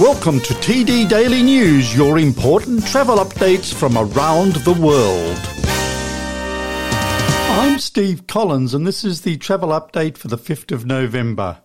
Welcome to TD Daily News, your important travel updates from around the world. I'm Steve Collins, and this is the travel update for the 5th of November.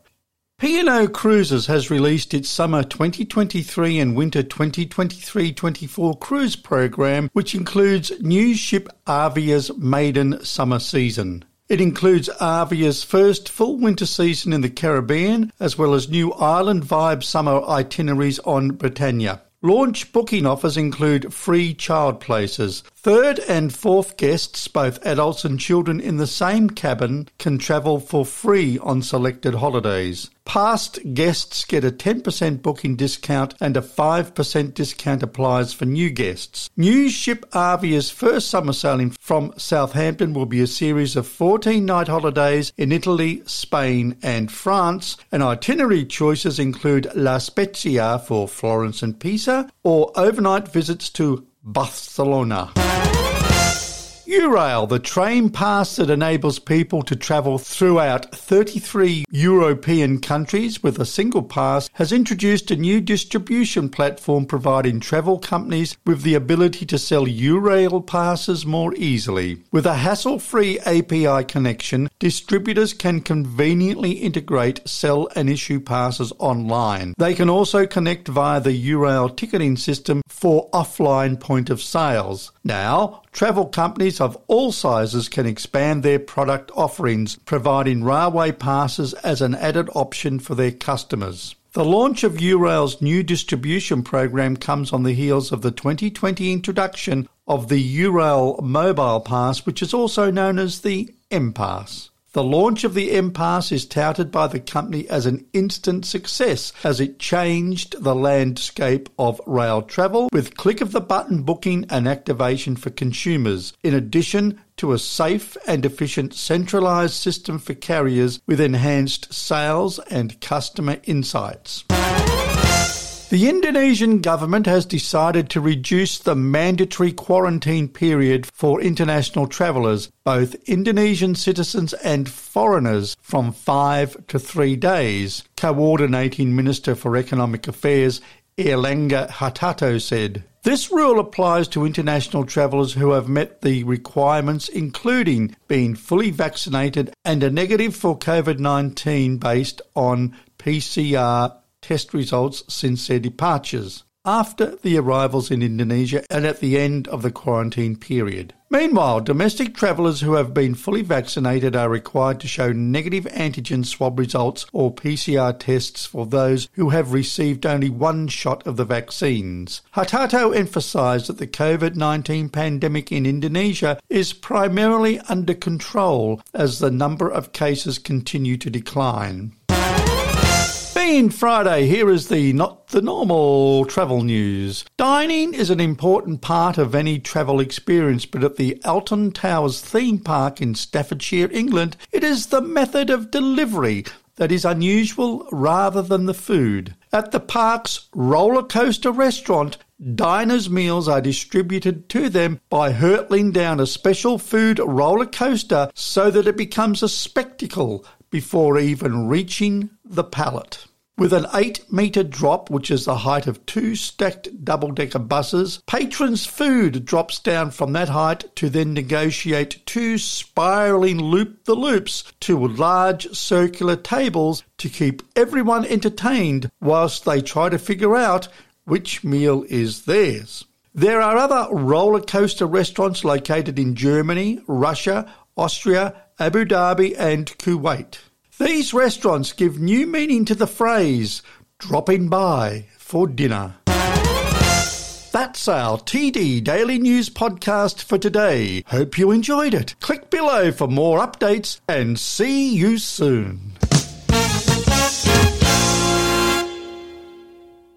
P&O Cruises has released its summer 2023 and winter 2023-24 cruise program, which includes new ship Arvia's maiden summer season. It includes Arvia's first full winter season in the Caribbean, as well as new island vibe summer itineraries on Britannia. Launch booking offers include free child places. Third and fourth guests, both adults and children in the same cabin, can travel for free on selected holidays. Past guests get a 10% booking discount and a 5% discount applies for new guests. New ship Arvia's first summer sailing from Southampton will be a series of 14 night holidays in Italy, Spain, and France, and itinerary choices include La Spezia for Florence and Pisa or overnight visits to Barcelona. Eurail, the train pass that enables people to travel throughout 33 European countries with a single pass, has introduced a new distribution platform providing travel companies with the ability to sell Eurail passes more easily. With a hassle free API connection, distributors can conveniently integrate, sell, and issue passes online. They can also connect via the Eurail ticketing system for offline point of sales. Now, travel companies of all sizes can expand their product offerings, providing railway passes as an added option for their customers. The launch of Eurail's new distribution program comes on the heels of the 2020 introduction of the Eurail Mobile Pass, which is also known as the M Pass. The launch of the M Pass is touted by the company as an instant success as it changed the landscape of rail travel with click of the button booking and activation for consumers, in addition to a safe and efficient centralized system for carriers with enhanced sales and customer insights. The Indonesian government has decided to reduce the mandatory quarantine period for international travellers, both Indonesian citizens and foreigners, from five to three days. Coordinating Minister for Economic Affairs Erlangga Hartarto said. This rule applies to international travellers who have met the requirements, including being fully vaccinated and a negative for COVID 19 based on PCR test results since their departures, after the arrivals in Indonesia and at the end of the quarantine period. Meanwhile, domestic travellers who have been fully vaccinated are required to show negative antigen swab results or PCR tests for those who have received only one shot of the vaccines. Hartarto emphasised that the COVID 19 pandemic in Indonesia is primarily under control as the number of cases continue to decline. Being Friday, here is the not the normal travel news. Dining is an important part of any travel experience, but at the Alton Towers theme park in Staffordshire, England, it is the method of delivery that is unusual rather than the food. At the park's roller coaster restaurant, diners' meals are distributed to them by hurtling down a special food roller coaster so that it becomes a spectacle before even reaching the palate. With an 8 metre drop, which is the height of two stacked double decker buses, patrons' food drops down from that height to then negotiate two spiralling loop the loops to large circular tables to keep everyone entertained whilst they try to figure out which meal is theirs. There are other roller coaster restaurants located in Germany, Russia, Austria, Abu Dhabi, and Kuwait. These restaurants give new meaning to the phrase dropping by for dinner. That's our TD Daily News podcast for today. Hope you enjoyed it. Click below for more updates and see you soon.